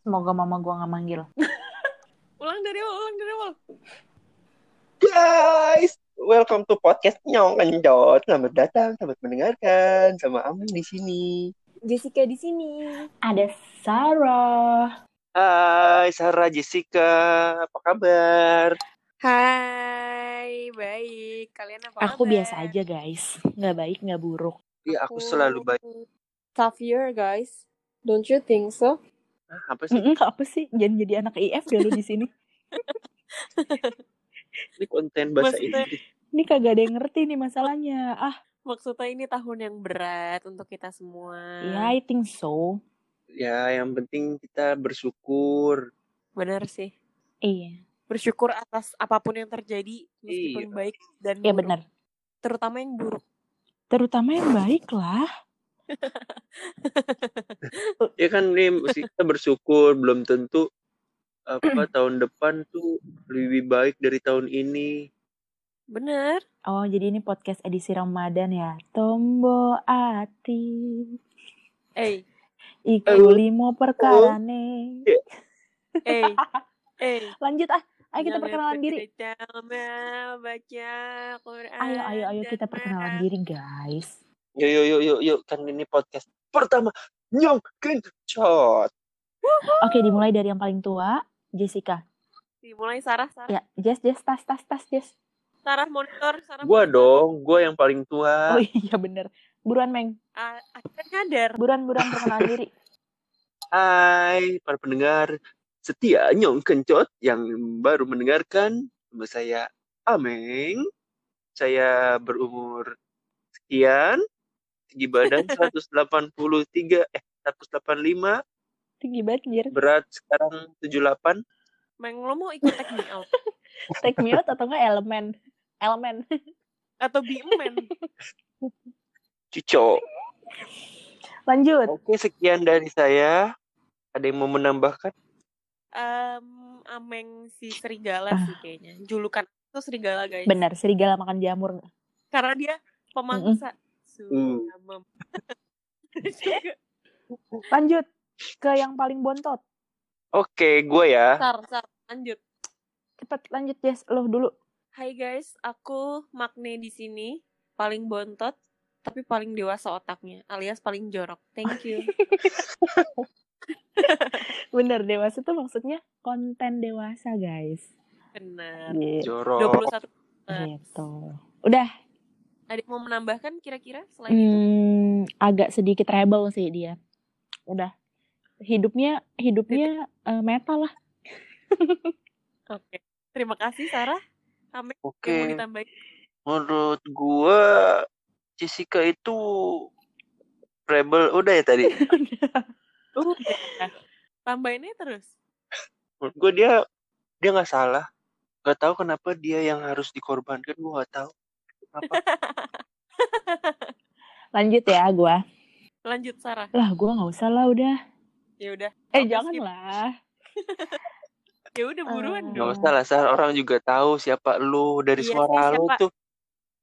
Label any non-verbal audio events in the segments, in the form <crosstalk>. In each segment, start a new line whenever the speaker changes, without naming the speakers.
Semoga mama gua nggak manggil. <laughs>
Ulang dari awal, ulang dari awal.
Guys, welcome to podcast Nyong Kenjot. Selamat datang, selamat mendengarkan sama Aming di sini.
Jessica di sini.
Ada Sarah.
Hai, Sarah Jessica, apa kabar?
Hai, baik. Kalian apa
Aku
kabar?
biasa aja guys. Nggak baik, nggak buruk.
Iya, aku selalu baik.
Tough year, guys. Don't you think so?
Ah, apa sih?
Mm-mm, apa sih? Jangan jadi anak IF dulu di sini. <laughs>
Ini konten bahasa
Maksudnya-
Inggris.
Ini kagak ada yang ngerti nih masalahnya. Ah,
Maksudnya ini tahun yang berat untuk kita semua.
ya I think so.
Ya, yang penting kita bersyukur.
Benar sih.
Iya.
Bersyukur atas apa pun yang terjadi, meskipun
Iya.
baik dan
Iya
buruk.
benar.
Terutama yang buruk.
Terutama yang baik lah.
Ya kan nih mesti kita bersyukur, belum tentu apa <clears throat> tahun depan tuh lebih baik dari tahun ini.
Bener.
Oh, jadi ini podcast edisi Ramadan ya. Tombo ati.
Eh,
Iku
Oh.
limo perkarane.
eh, eh.
Lanjut ah. Ayo kita perkenalan diri.
pertama baca Quran.
Ayo, ayo, ayo kita perkenalan diri guys.
Yuk, yuk, yuk, yuk, yuk. Kan ini podcast pertama. Nyong Kenjot.
Oke, dimulai dari yang paling tua, Jessica.
Dimulai Sarah, Sarah.
Ya, Jess, Jess, tas, tas, tas, Jess.
Sarah monitor, Sarah
Gua
monitor.
dong, gua yang paling tua.
Oh <laughs> iya bener. Buruan, Meng.
Ah, akhirnya nyadar.
Buruan, buruan perkenalan diri. <laughs>
Hai para pendengar setia Nyong Kencot yang baru mendengarkan nama saya Ameng. Saya berumur sekian, tinggi badan 183 eh 185,
Tinggi banget, anjir.
berat sekarang 78.
Meng, lo mau ikut take me out? <laughs>
Take me out atau enggak elemen? Elemen. <laughs>
Atau be a man?
Cuco.
Lanjut.
Oke, sekian dari saya. Ada yang mau menambahkan?
Em, Ameng si serigala
Ah.
sih kayaknya. Julukan itu serigala, guys.
Benar, serigala makan jamur.
Karena dia pemangsa.
Hmm. <laughs>
Juga.
Lanjut ke yang paling bontot.
Oke, gue ya.
Sar, Sar, lanjut.
Cepet lanjut, Jess. Lo dulu.
Hai guys, aku Magne di sini, paling bontot tapi paling dewasa otaknya, alias paling jorok. Thank you. <laughs>
Bener, dewasa tuh maksudnya konten dewasa, guys.
Bener.
Gitu.
Jorok.
21
Gitu. Udah,
Ada yang mau menambahkan kira-kira selain itu?
Hmm, agak sedikit rebel sih dia. Udah. Hidupnya hidupnya eh, metal lah. <laughs>
Oke. Terima kasih Sarah. Ame yang mau
Oke.
ditambahin.
Menurut gua Jessica itu rebel udah ya tadi. <laughs>
Uh, ya. Tambahinnya terus.
Menurut gua dia dia nggak salah. Gak tahu kenapa dia yang harus dikorbankan. Gua nggak tahu. Apa? <laughs>
Lanjut ya gua.
Lanjut Sarah.
Lah gua nggak usah lah udah.
Ya udah.
Eh jangan
skip.
lah. <laughs>
Ya udah buruan.
Gak
dong.
usah lah, Sar. Orang juga tahu siapa lu dari
Iya
suara lu tuh.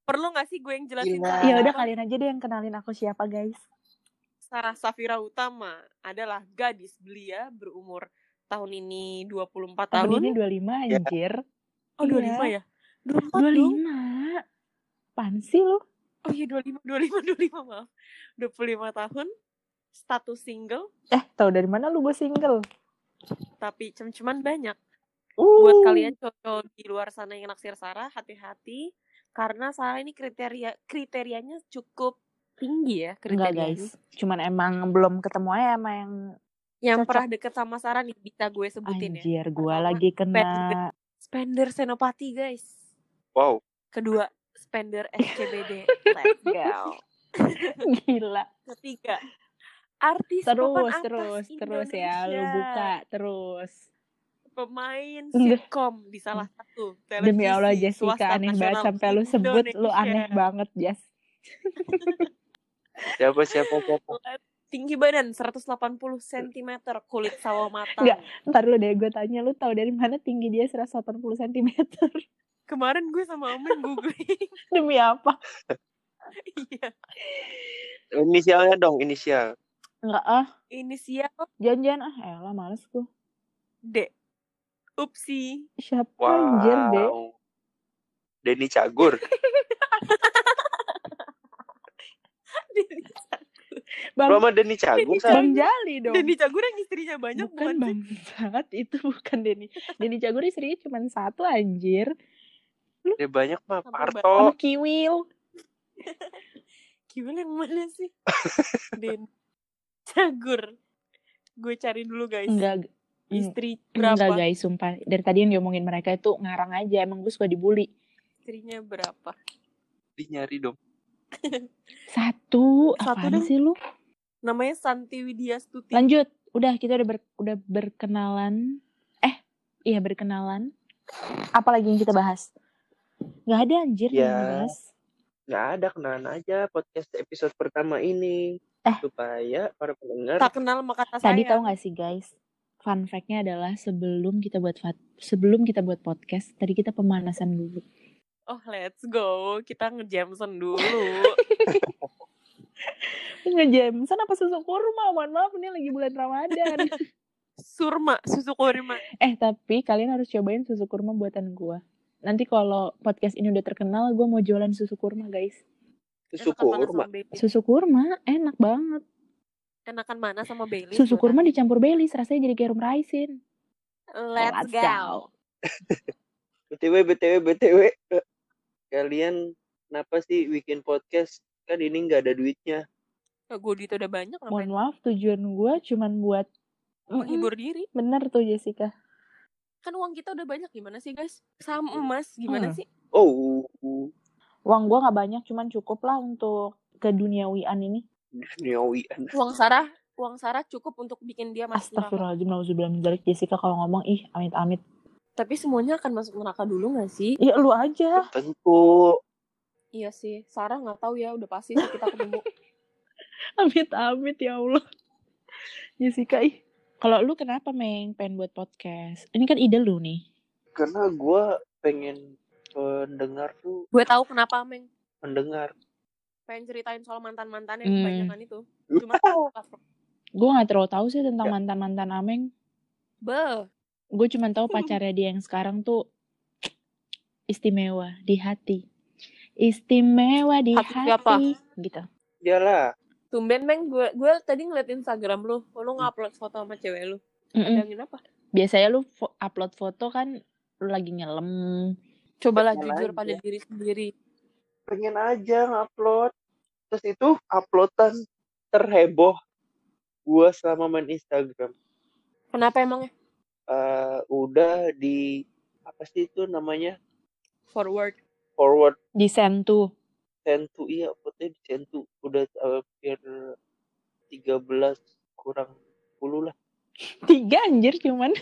Perlu nggak sih gue yang jelasin. Sarah?
Ya udah kalian aja deh yang kenalin aku siapa guys.
Sarah Safira Utama adalah gadis belia berumur tahun ini 24
Tahun
tahun.
ini 25
Ya.
anjir.
Oh, 25 ya? 24 dong.
25. Pan sih lu?
Oh iya 25, 25, 25 maaf. 25 tahun, status single,
Eh, tahu dari mana lu gue single?
tapi cem-ceman banyak.
Uh.
Buat kalian cowok di luar sana yang naksir Sarah, hati-hati. Karena Sarah ini kriteria kriterianya cukup tinggi ya
Enggak guys. Cuman emang belum ketemu aja sama yang
Yang
Cocok.
pernah deket sama Sarah nih bisa gue sebutin ya.
anjir gua
Pertama,
lagi kena
Spender Senopati guys.
Wow.
Kedua, Spender <laughs> SCBD. Let's go.
gila.
Ketiga, artis
Terus,
atas
terus, terus ya lu buka terus.
Pemain sitkom di salah satu
Demi Allah
televisi
Jessica aneh banget sampai lu sebut lu aneh banget Jas. <laughs>
Siapa siapa siapa?
Tinggi badan 180 cm, kulit sawo matang.
Enggak. Ntar lu deh gue tanya lu tahu dari mana tinggi dia 180 cm.
Kemarin gue sama Amin googling. <laughs>
Demi apa?
Iya.
Inisialnya dong, inisial.
Enggak ah.
Inisial
Jangan-jangan ah elah males gue.
D. Upsi.
Siapa anjir deh?
Wow. Denny Cagur. <laughs>
Bang,
sama Denny Cagur, Sar?
Bang Jali dong.
Denny Cagur yang istrinya banyak
bukan
bukan,
Bang Saat itu bukan Denny. Denny Cagur istrinya cuma satu anjir.
Dia banyak mah. Parto.
Sama Kiwil. <laughs>
Gimana yang mana sih? <laughs> Den Cagur. Gue cari dulu guys.
Enggak
Istri
Enggak
berapa?
guys, sumpah. Dari tadi yang diomongin mereka itu ngarang aja. Emang gue suka dibully.
Istrinya berapa?
Di nyari dong. <laughs>
Satu.
Satu
Apaan
dong.
sih lu?
Namanya Santi Widya Stuti.
Lanjut. Udah, kita udah ber, udah berkenalan. Eh, iya berkenalan. Apalagi yang kita bahas? Gak ada anjir yang
Ya.
dibahas.
Nggak ada kenalan aja podcast episode pertama ini.
Eh.
Supaya para pendengar
Tak kenal maka tak
Tadi tahu gak sih guys? Fun fact-nya adalah sebelum kita buat fat- sebelum kita buat podcast, tadi kita pemanasan dulu.
Oh let's go. Kita ngejamson dulu. <laughs>
Ngejamsan apa susu kurma? Mohon maaf ini lagi bulan Ramadan. <laughs>
Surma. Susu kurma.
eh tapi kalian harus cobain susu kurma buatan gua. Nanti kalau podcast ini udah terkenal, gua mau jualan susu kurma guys.
susu
Enakan
kurma.
Susu kurma enak banget.
Enakan mana sama Baileys?
Susu kurma dicampur Baileys, rasanya jadi kayak rum raisin.
Let's
Let's
go. <laughs>
BTW, BTW, BTW. eh, Kalian kenapa sih bikin podcast? Kan ini nggak ada duitnya.
gue duit udah banyak
Mohon maaf, tujuan gua cuman buat
Menghibur diri.
bener tuh Jessica.
Kan uang kita udah banyak gimana sih guys? Sama emas gimana
Hmm.
sih?
Oh,
Uang gua nggak banyak, cuman cukup lah untuk keduniawian ini.
duniawian.
Uang Sarah, uang Sarah cukup untuk bikin dia masuk neraka.
Astagfirullahaladzim, nauzubillah min dzalik. Jessica kalau ngomong, ih amit-amit.
Tapi semuanya akan masuk neraka dulu gak sih?
Ya lu aja.
Tentu.
Iya sih. Sarah nggak tahu ya. Udah pasti sih kita ketemu. <laughs>
Amit-amit ya Allah. Jessica, ih. Kalau lu kenapa, Meng, pengen buat podcast? Ini kan ide lu nih.
Karena gue pengen pendengar tuh
gue tahu kenapa Meng.
mendengar.
Pengen ceritain soal mantan-mantan yang
Hmm.
kebanyakan itu. Cuma
Gue gak terlalu tahu sih tentang mantan-mantan Ameng.
be.
Gue cuma tahu pacarnya dia yang sekarang tuh istimewa di hati. Istimewa di
Hati
hati.
siapa?
Gitu.
Iyalah.
Tumben Meng, gue gue tadi ngeliat Instagram lu. Lu ngupload foto sama cewek lu.
Mm-mm.
Bayangin apa?
Biasanya lu fo- upload foto kan lu lagi nyelem.
Cobalah
Pengen
jujur
aja.
pada diri sendiri.
Pengen aja ngupload. Terus itu uploadan terheboh gue selama main Instagram.
Kenapa emangnya?
Eh, udah di apa sih itu namanya
Forward.
forward
Di send tuh.
Send to iya fotonya di send to udah hampir 13 kurang 10 lah
Tiga anjir cuman.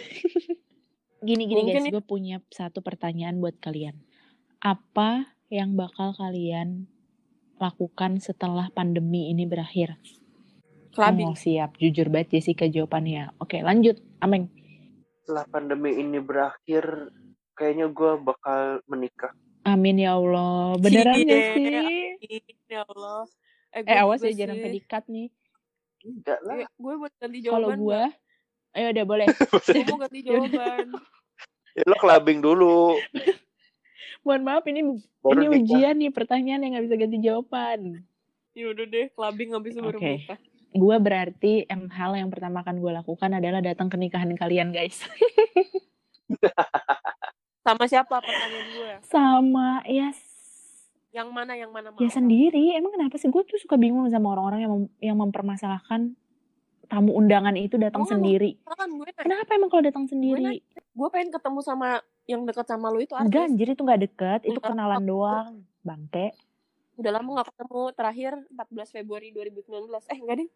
Gini-gini
Mungkin
guys, gue punya satu pertanyaan buat kalian. Apa yang bakal kalian lakukan setelah pandemi ini berakhir?
Clubbing.
Oh siap, jujur banget Jessica jawabannya. Oke lanjut, Ameng.
setelah pandemi ini berakhir kayaknya gue bakal menikah
Amin ya Allah. Beneran
Cie,
gak sih?
Ya Allah. Eh,
Eh awas ya jangan
sih.
sampai dikat nih.
enggak lah
Eh, gue buat ganti
Kalau
jawaban.
gue, ayo udah <laughs> boleh.
Gue mau ganti
Yaudah.
jawaban.
ya, lo clubbing dulu
Mohon maaf ini
baru
ini
nikah
ujian nih pertanyaan yang nggak bisa ganti jawaban.
ya udah deh, clubbing habis itu baru
Oke.
nikah.
Gue berarti yang hal yang pertama akan gue lakukan adalah datang ke nikahan kalian guys. <laughs>
Sama siapa pertanyaan gue?
Sama ya
Yang mana yang mana mau?
ya sendiri. Emang kenapa sih gue tuh suka bingung sama orang-orang yang mem- yang mempermasalahkan tamu undangan itu datang
mau
sendiri.
Kan gue
Kenapa emang kalau datang sendiri?
gue pengen ketemu sama yang dekat sama lu itu
Enggak
artis.
anjir itu nggak deket, itu
Enggak.
kenalan doang. Bangke.
Udah lama gak ketemu. Terakhir 14 Februari 2019. Eh enggak deh.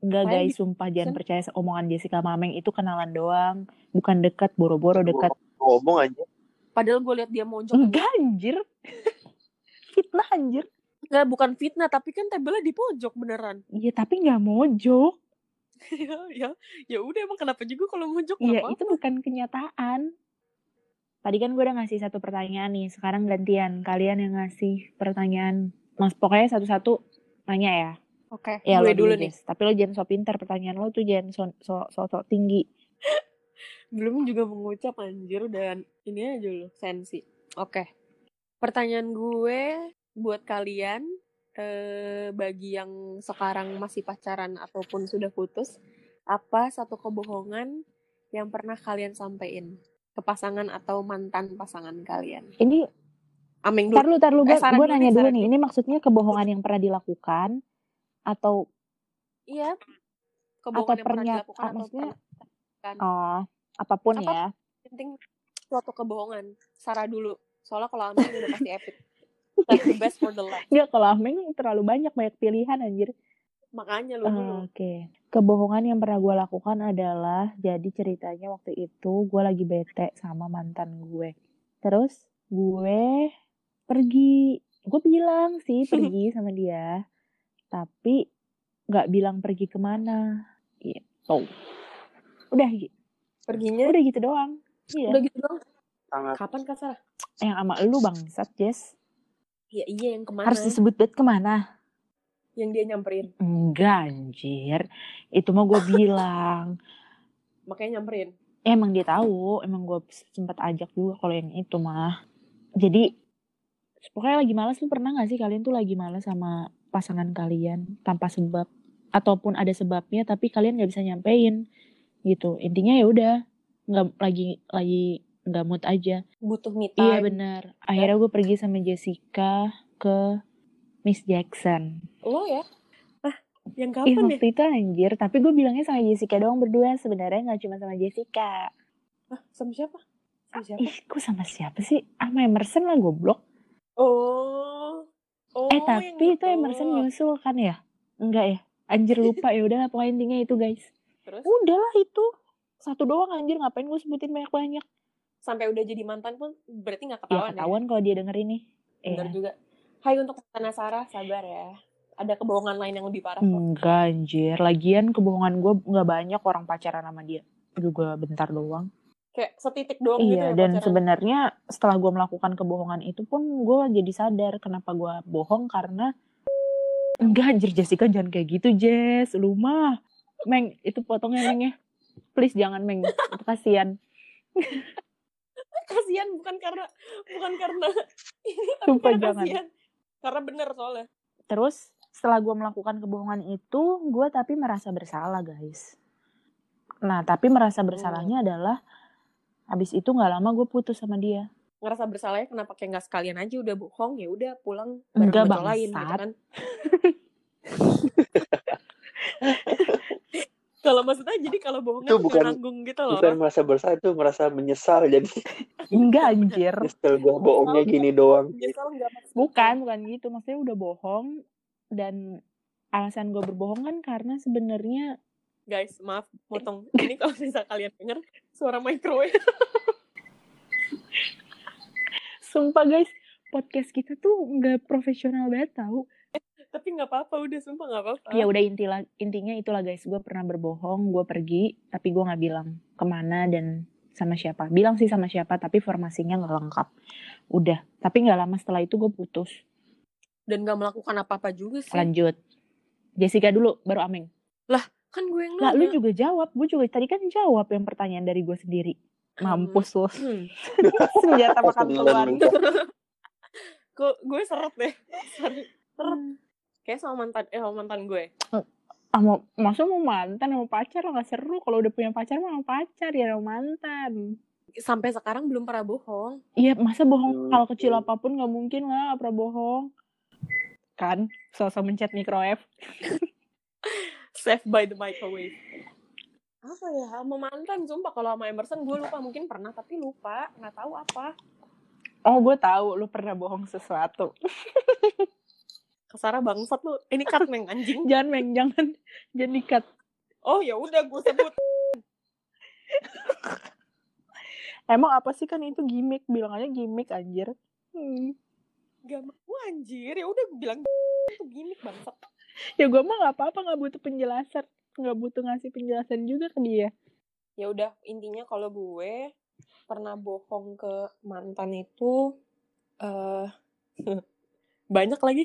Enggak
Makanya
guys, sumpah jangan percaya omongan Jessica Mameng itu kenalan doang, bukan dekat, boro-boro dekat.
ngomong aja
Padahal gue liat dia mojok.
Enggak anjir. <laughs> Fitnah anjir.
Enggak, bukan fitnah. Tapi kan tabelnya di pojok beneran. <laughs>
Iya tapi nggak mojok.
ya, ya, ya udah emang kenapa juga kalau mojok
Iya itu bukan kenyataan. Tadi kan gue udah ngasih satu pertanyaan nih, sekarang gantian kalian yang ngasih pertanyaan. Mas pokoknya satu-satu nanya ya.
Oke,
Ya
gue dulu
dulu
nih.
Tapi lo jangan so pintar pertanyaan lo tuh jangan so so, so, so tinggi. <laughs>
Belum juga mengucap anjir dan ini aja lo sensi. Oke. Pertanyaan gue buat kalian eh bagi yang sekarang masih pacaran ataupun sudah putus, apa satu kebohongan yang pernah kalian sampaikan ke pasangan atau mantan pasangan kalian?
Ini
Ameng
tar
dulu.
lu tar lu
Eh,
gue nanya dulu nih. Ini maksudnya kebohongan yang pernah dilakukan atau
Iya.
atau
Kebohongan yang pernah dilakukan atau
maksudnya
pernah
oh apa pun
Apa?
ya.
penting suatu kebohongan. Sarah dulu. Soalnya kalau Ameng udah pasti epic. That's the best for the last.
Enggak kalau Ameng terlalu banyak banyak pilihan anjir.
Makanya lu dulu.
Oke. Kebohongan yang pernah gue lakukan adalah jadi ceritanya waktu itu gue lagi bete sama mantan gue. Terus gue pergi. Gue bilang sih <laughs> pergi sama dia. Tapi nggak bilang pergi ke mana. Gitu. Udah gitu.
Perginya
Udah gitu doang. Iya.
udah gitu doang.
Sangat
Kapan Kak Sarah?
Yang sama lu bangsat, Jess.
Ya iya yang ke mana?
Harus disebut bet ke mana?
Yang dia nyamperin.
Enggak anjir. Itu mah gue bilang.
Makanya nyamperin.
Ya, emang dia tahu, emang gue sempat ajak juga kalau yang itu mah. Jadi pokoknya lagi malas lu pernah gak sih kalian tuh lagi malas sama pasangan kalian tanpa sebab ataupun ada sebabnya tapi kalian nggak bisa nyampein gitu. Intinya ya udah nggak lagi lagi nggak mood aja.
Butuh me time.
Iya benar. Akhirnya gue pergi sama Jessica ke Miss Jackson.
Lo ya? Ah, yang
Ih
kapan ya?
waktu itu anjir, tapi gue bilangnya sama Jessica doang berdua sebenarnya nggak cuma sama Jessica.
Ah, sama siapa? Sama siapa?
Ih, gue sama siapa sih? Sama Emerson lah goblok.
Oh. Oh,
eh, tapi itu
gitu.
Emerson nyusul kan ya? Enggak ya? Anjir lupa ya udah pokoknya intinya itu guys.
Terus
Udahlah itu. Satu doang anjir ngapain gue sebutin banyak-banyak.
sampai udah jadi mantan pun berarti nggak
Ya
ketahuan ya?
ketahuan kalau dia denger ini.
Bener
Iya.
juga. Hai untuk Tana Sarah, sabar ya. Ada kebohongan lain yang lebih parah kok.
Enggak anjir. Lagian kebohongan gue nggak banyak orang pacaran sama dia. Juga bentar doang.
Kayak setitik doang gitu
Iya,
ya
dan
pacaran.
sebenarnya setelah gue melakukan kebohongan itu pun gue jadi sadar kenapa gue bohong karena enggak anjir Jessica jangan kayak gitu Jess, lu mah. Meng, itu potongnya Meng ya. Please jangan Meng, itu kasihan.
kasihan bukan karena bukan karena <laughs> ini tapi
Sumpah
karena
jangan.
kasihan. Karena bener soalnya.
Terus setelah gue melakukan kebohongan itu, gue tapi merasa bersalah guys. Nah, tapi merasa bersalahnya adalah habis itu nggak lama gue putus sama dia.
Ngerasa bersalahnya kenapa kayak nggak sekalian aja udah bohong ya udah pulang
Enggak,
bareng cowok lain gitu kan. <laughs> kalau maksudnya jadi kalau bohongnya
Itu bukan-
nanggung gitu loh.
bukan merasa bersalah itu merasa menyesal jadi
Enggak <laughs> anjir.
nyesel gue bohongnya gini doang
maksudnya.
Bukan, bukan gitu. Maksudnya udah bohong dan alasan gue berbohong kan karena sebenarnya
Guys, maaf potong. Ini kalau bisa kalian denger suara microwave.
sumpah guys, podcast kita tuh nggak profesional banget tau.
Tapi nggak apa-apa, udah sumpah nggak apa-apa.
Ya udah intilah intinya itulah guys, gue pernah berbohong, gue pergi, tapi gue nggak bilang ke mana dan sama siapa. Bilang sih sama siapa, tapi formasinya nggak lengkap. Udah, tapi nggak lama setelah itu gue putus.
Dan nggak melakukan apa-apa juga sih.
Lanjut. Jessica dulu, baru Ameng.
Kan gue yang
Lah, lu juga jawab. Gue juga tadi kan jawab yang pertanyaan dari gue sendiri. Mampus lo.
Hmm. <laughs>
Senjata makan keluar.
Kok gue seret deh. Seret. Kayak sama mantan, eh sama mantan gue.
ah, mau masa mau mantan mau pacar nggak seru kalau udah punya pacar mah mau pacar ya mau mantan
Sampai sekarang belum pernah bohong.
iya masa bohong
Hmm.
hal kecil apa pun nggak mungkin lah nggak pernah bohong kan sosok mencet microwave
Saved by the microwave. Apa ya? Sama mantan, sumpah. Kalau sama Emerson gue lupa. Mungkin pernah, tapi lupa. Nggak tahu apa.
oh gue tahu lu pernah bohong sesuatu <laughs>
Kesara bangsat lu. Ini cut, Meng, anjing. <laughs>
jangan meng jangan jangan dikat
Oh, ya udah gue sebut.
emang apa sih kan itu gimmick bilang aja gimmick anjir hmm.
Gak mau anjir. Ya udah bilang itu gimmick bangsat.
ya gue mah nggak apa-apa nggak butuh penjelasan nggak butuh ngasih penjelasan juga ke dia
ya udah intinya kalau gue pernah bohong ke mantan itu eh <laughs> banyak lagi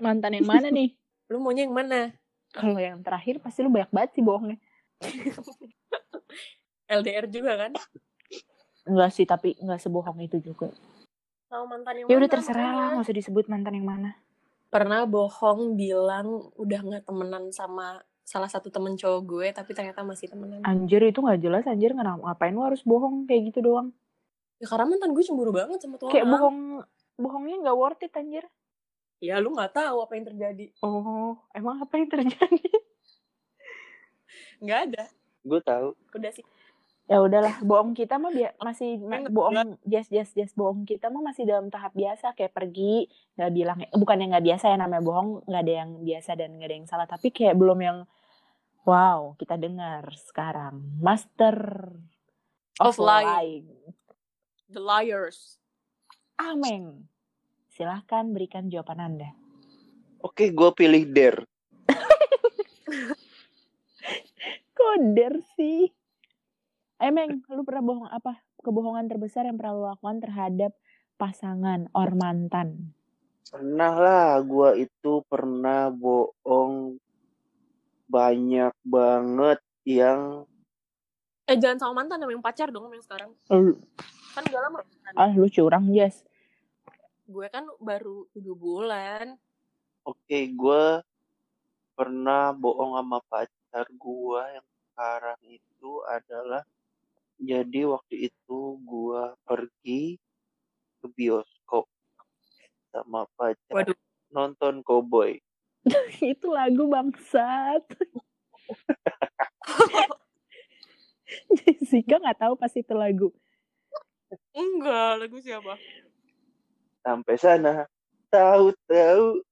mantan yang mana nih <laughs>
Lu maunya yang mana?
Kalau yang terakhir pasti lu banyak banget sih bohongnya. <laughs>
LDR juga kan?
Enggak sih, tapi enggak sebohong itu juga.
Sama mantan yang
Ya udah terserah lah, nggak usah disebut mantan yang mana.
Pernah bohong bilang udah nggak temenan sama salah satu temen cowok gue, tapi ternyata masih temenan.
Anjir itu nggak jelas anjir ngapain lu harus bohong kayak gitu doang.
Ya karena mantan gue cemburu banget sama tuh
Kayak bohong bohongnya nggak worth it anjir.
Ya lu nggak tahu apa yang terjadi.
Oh, emang apa yang terjadi?
Nggak ada.
Gue tahu.
Udah sih.
ya udahlah, bohong kita mah masih bohong jas jas jas bohong kita mah masih dalam tahap biasa kayak pergi nggak bilang bukan yang nggak biasa ya namanya bohong nggak ada yang biasa dan nggak ada yang salah tapi kayak belum yang wow kita dengar sekarang master
Of lying.
lying.
The liars.
Ameng. Silahkan berikan jawaban Anda.
Oke, gue pilih Der. <laughs>
Koder sih. Emeng, lu pernah bohong apa? Kebohongan terbesar yang pernah lu lakukan terhadap pasangan or mantan?
Pernah lah, gue itu pernah bohong banyak banget yang
Eh jangan sama mantan sama yang pacar dong yang sekarang.
Lu,
Kan udah lama.
ah, lu curang, Jess.
Gue kan baru 7 bulan.
oke gue pernah bohong sama pacar gue yang sekarang itu adalah jadi waktu itu gue pergi ke bioskop sama pacar
Waduh.
nonton Cowboy. <laughs>
Itu lagu bangsat. <laughs> <laughs> Jessica nggak tahu pas itu lagu.
Enggak, lagu siapa?
Sampai sana tahu-tahu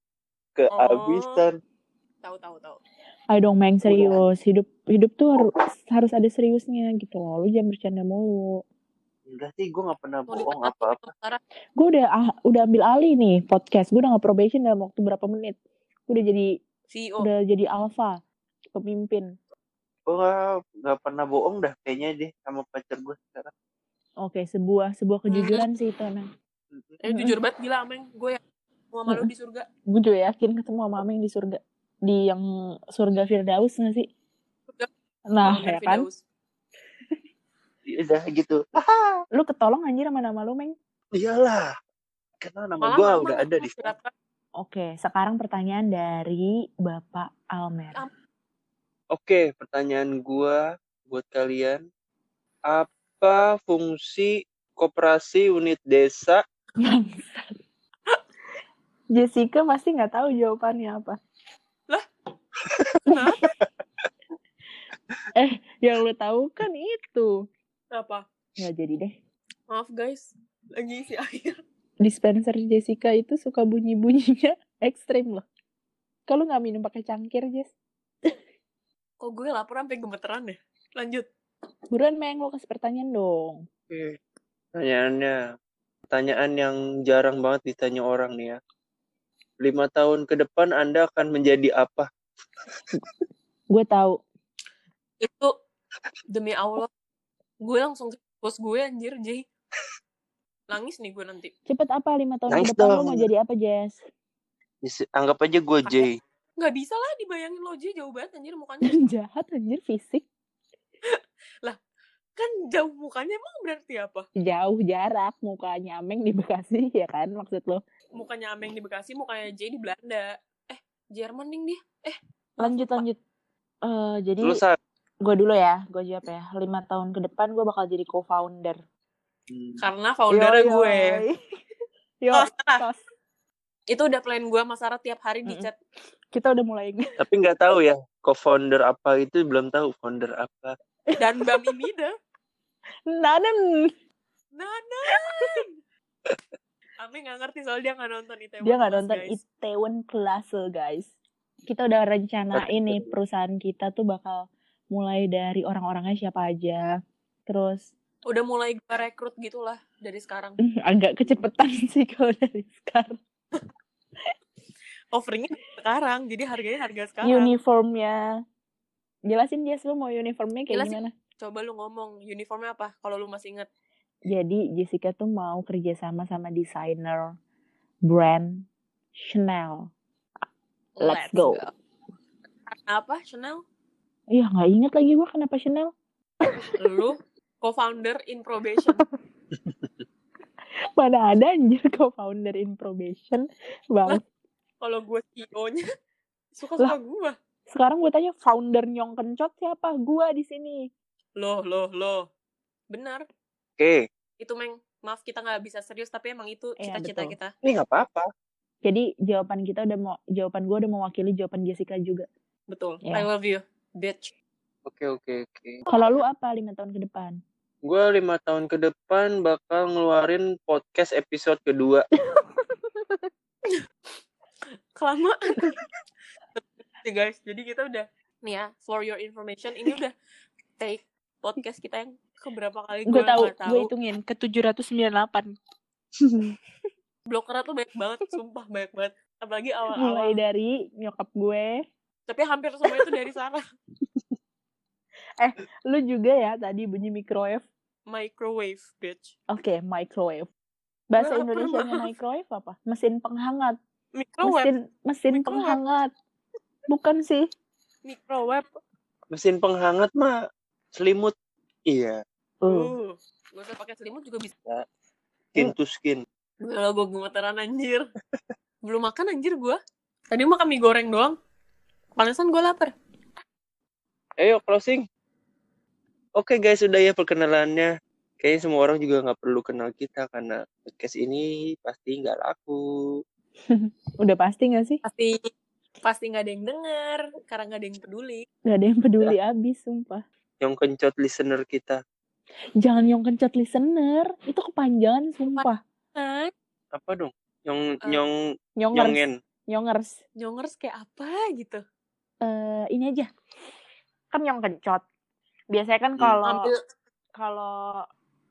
kehabisan.
Tahu tahu tahu.
Ayo dong, Meng, serius. Hidup hidup tuh harus, harus ada seriusnya gitu loh. Lu jangan bercanda mulu.
Enggak sih, gue nggak pernah bohong apa-apa.
sekarang.
Gue udah ah, udah ambil alih nih podcast. Gue udah nggak probation dalam waktu berapa menit. Gue udah jadi
CEO.
udah jadi alpha pemimpin.
Gue nggak nggak pernah bohong dah kayaknya deh sama pacar gue sekarang.
Oke, sebuah sebuah kejujuran sih itu emang.
Eh jujur banget gila Ameng. Gue yang mau sama lu di surga.
Gue juga yakin ketemu sama Ameng di surga. Di yang surga Firdaus nggak sih?
Surga
Nah,
Ameng
ya kan?
Firdaus. <laughs>
Udah gitu.
Lu ketolong anjir sama nama lu, Meng.
Iyalah. Karena nama gue udah ada di sana.
Oke, sekarang pertanyaan dari Bapak Almer.
Oke, pertanyaan gue buat kalian. Apa fungsi koperasi unit desa?
Jessica pasti nggak tahu jawabannya apa.
Kenapa?
Eh, yang lu tahu kan itu.
Apa?
Nggak jadi deh.
Maaf guys. Lagi isi air.
Dispenser Jessica itu suka bunyi-bunyinya <laughs> ekstrim loh. Kalau nggak minum pakai cangkir, Jess.
Kok gue lapar sampai gemeteran deh. Lanjut.
Buruan, Meng, lo kasih pertanyaan dong.
Oke. Pertanyaannya, pertanyaan yang jarang banget ditanya orang nih ya. Lima tahun ke depan Anda akan menjadi apa?
Gue tahu.
Itu demi Allah. Gue langsung ke bos gue anjir, Jay. Nangis nih gue nanti.
Cepet apa lima tahun
Nice
ke depan lo
dong.
mau jadi apa, Jess?
Anggap aja gue J.
Nggak bisa lah dibayangin lo, Jay. Jauh banget anjir mukanya. <laughs>
Jahat anjir fisik.
Kan jauh mukanya emang berarti apa?
Jauh jarak mukanya Ameng di Bekasi <laughs> ya kan maksud lo.
Mukanya Ameng di Bekasi, mukanya Jay di Belanda. Eh, Jerman nih dia. Eh,
Lanjut lanjut. Eh jadi gue dulu ya, gue jawab ya. Lima tahun ke depan gue bakal jadi co-founder.
Hmm.
karena foundernya
Yoi,
gue.
yoi. Yo,
Oh, salah.
tos.
Itu udah plan gue sama Sarah tiap hari di
Mm-mm.
chat.
Kita udah mulai
Tapi nggak tahu ya, co-founder apa itu belum tahu founder apa.
Dan Mbak Mimida.
Nanem.
Nanan. Ame gak ngerti soal dia gak nonton Itaewon
Dia nggak
Class,
nonton
guys.
Itaewon Class guys. Kita udah rencanain nih perusahaan kita tuh bakal mulai dari orang-orangnya siapa aja. Terus
Udah mulai gue rekrut gitu lah dari sekarang. <laughs>
agak kecepetan sih kalau dari sekarang.
Offeringnya sekarang, jadi harganya harga sekarang.
Uniformnya. Jelasin Jess lu mau uniformnya kayak
Jelasin.
gimana?
Coba lu ngomong uniformnya apa kalau lu masih inget.
Jadi Jessica tuh mau kerja sama sama desainer brand Chanel. Let's go.
Karena apa, Chanel?
Iya nggak inget lagi gue kenapa Chanel.
Lu co-founder in probation. <laughs>
Mana ada anjir co-founder in probation. Bang.
Kalau gue CEO-nya, suka-suka gue.
Sekarang gue tanya founder nyong kencot siapa? Gua di sini.
Loh, loh, loh. Benar.
Oke,
Itu, Meng. Maaf kita nggak bisa serius, tapi emang itu
Iya,
cita-cita
betul.
kita.
ini nggak apa-apa.
Jadi jawaban kita udah mau jawaban gue udah mewakili jawaban Jessica juga.
Betul.
Iya.
I love you, bitch.
Oke, oke, oke.
Kalau lu apa lima tahun ke depan?
Gue lima tahun ke depan bakal ngeluarin podcast episode kedua. <laughs>
Kelamaan. Guys, jadi kita udah, nih ya, for your information, ini udah take podcast kita yang keberapa kali
Gue
gue
tahu, gue hitungin ke 798. <laughs>
Blokernya tuh banyak banget, sumpah banyak banget. Apalagi
Mulai
awal-awal.
dari nyokap gue,
Tapi hampir semua itu dari Sarah. <laughs>
lu juga ya tadi bunyi microwave.
Microwave, bitch.
Oke, microwave. Bahasa Indonesianya
maaf?
microwave apa? Mesin penghangat.
Microwave.
Mesin mesin
Microwave.
penghangat. Bukan sih?
Microwave.
Mesin penghangat mah selimut. Iya,
Uh.
Gak usah pakai selimut juga bisa.
skin to skin.
Gila, gue gemeteran anjir. Belum makan anjir gue. Tadi makan mie goreng doang. Panasan gue lapar.
Ayo closing. Oke guys, sudah ya perkenalannya. Kayaknya semua orang juga nggak perlu kenal kita karena podcast ini pasti nggak laku. <laughs>
Udah pasti gak sih?
Pasti pasti nggak ada yang denger karena nggak ada yang peduli.
Gak ada yang peduli abis, sumpah.
Yang kencot listener kita.
Jangan nyong kencet listener. Itu kepanjangan, sumpah.
Apa dong? Yang
Eh,
nyong
Nyongers.
nyongen.
Nyongers.
Nyongers kayak apa gitu.
eh ini aja. Kan nyong kencot. Biasanya kan
Hmm.
kalau
Ambil
kalau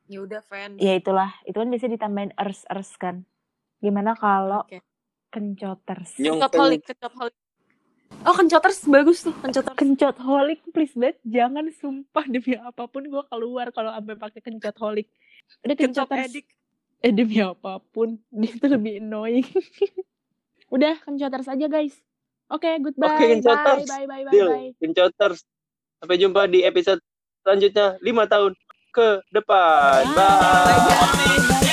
ya udah fans.
ya itulah, itu kan biasanya ditambahin ers ers kan. Gimana kalau
Oke.
kencoters?
Nyong
Kencot holik, kencot holik. Oh, kencoters bagus tuh, kencoters.
Kencot holik please banget jangan sumpah demi apa pun gua keluar kalau sampai pakai kencot holik. Udah
Kencot
kencoters.
edik.
Eh demi apa pun <laughs> dia tuh lebih annoying. <laughs> Udah kencoters aja guys. Oke, goodbye.
Oke, kencoters.
Bye bye bye bye.
Deal.
bye.
Kencoters. Sampai jumpa di episode selanjutnya lima tahun ke depan. Bye.
Bye.
Ah, masih